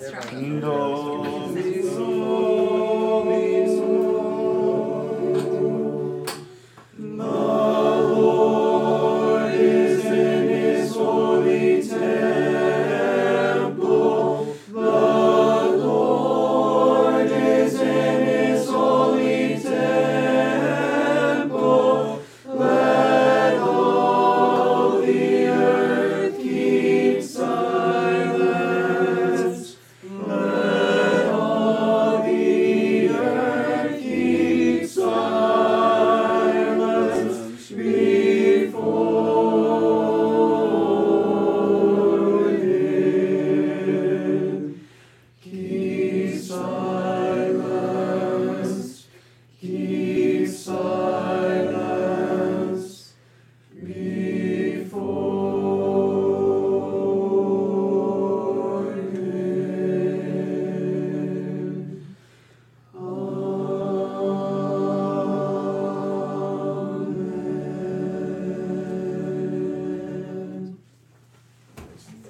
Lindo.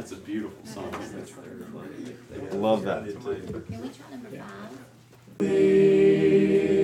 That's a beautiful song. Love that. Can we try number five?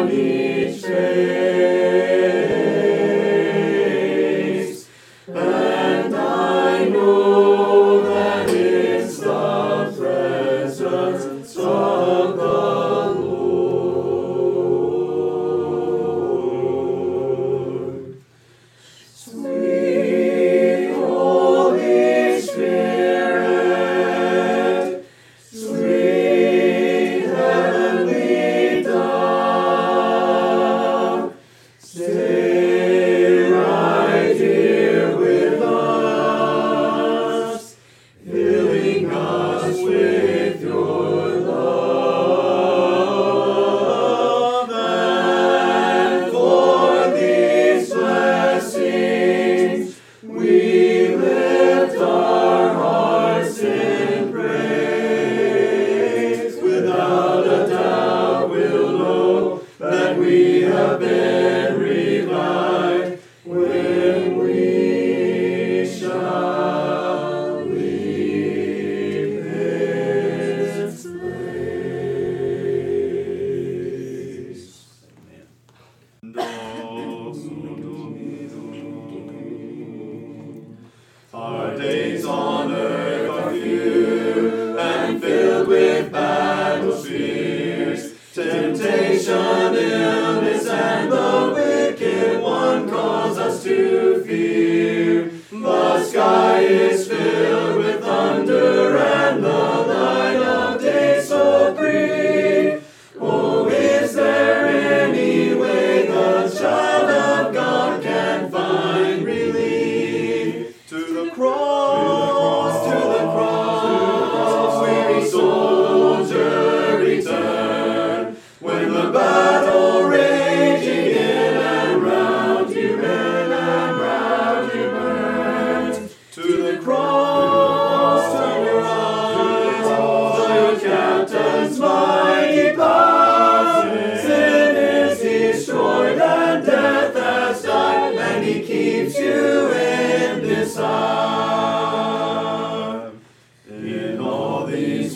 Alice.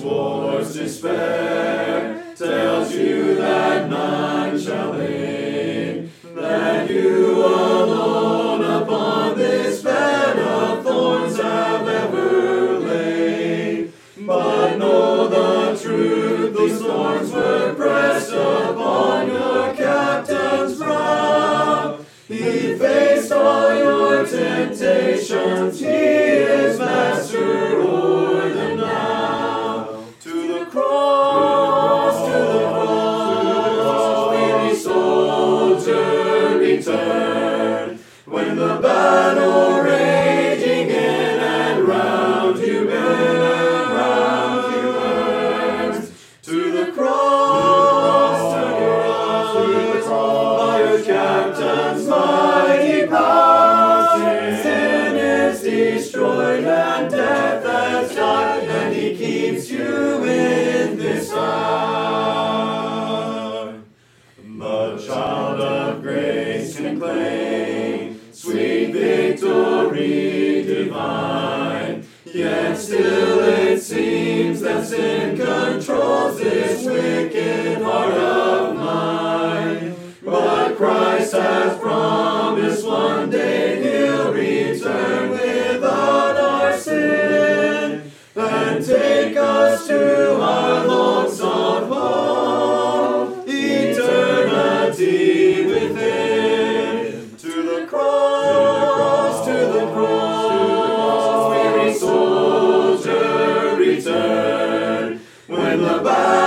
force despair. return. When the bird divine, yet still it seems that sin above.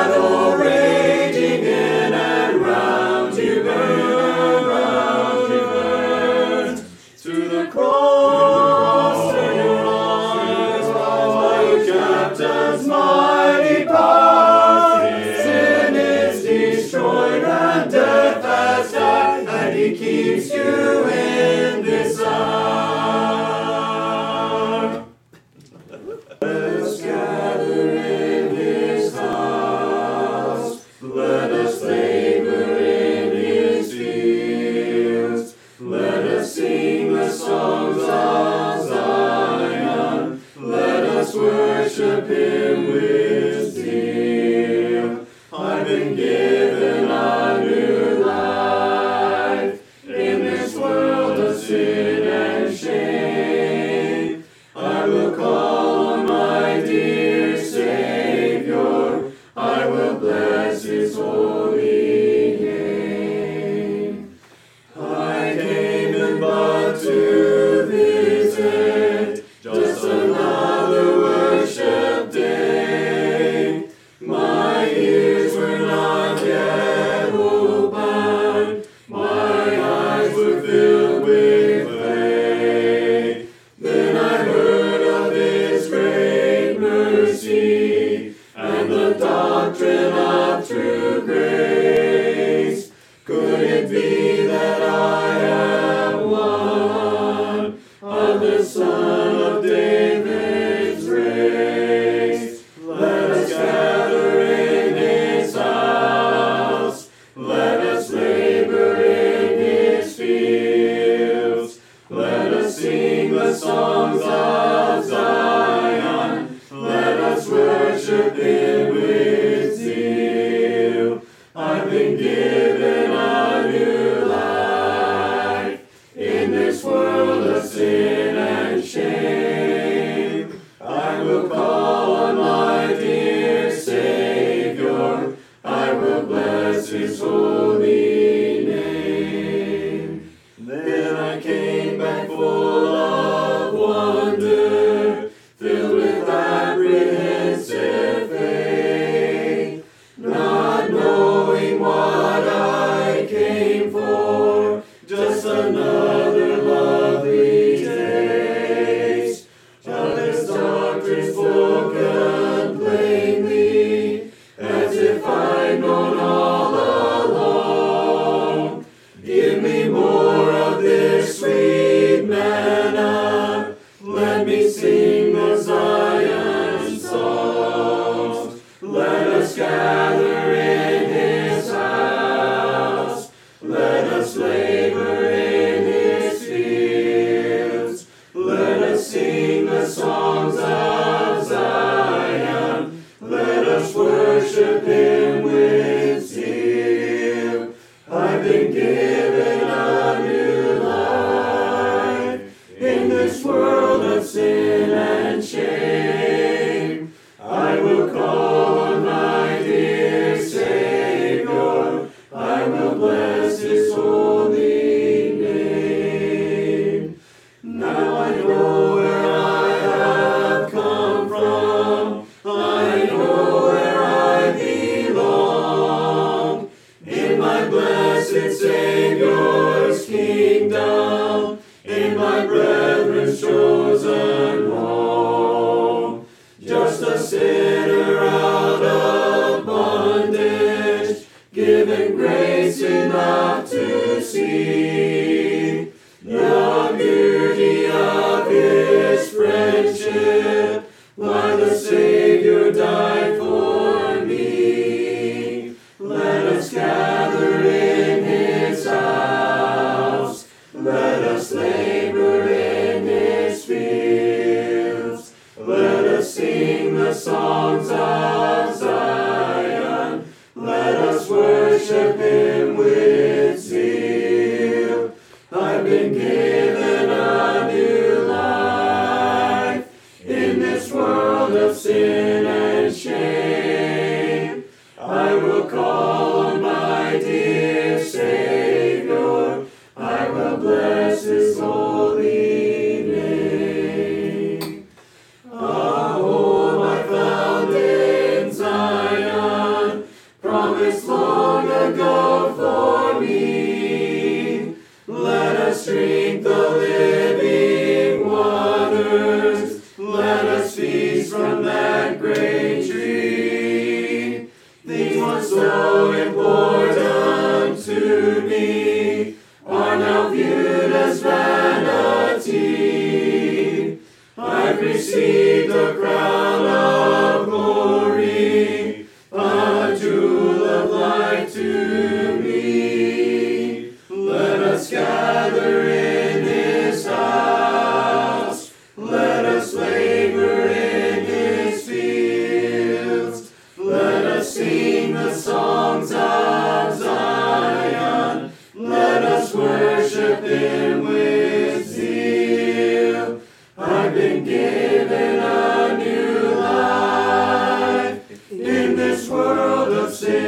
Sin and have received the this world of sin.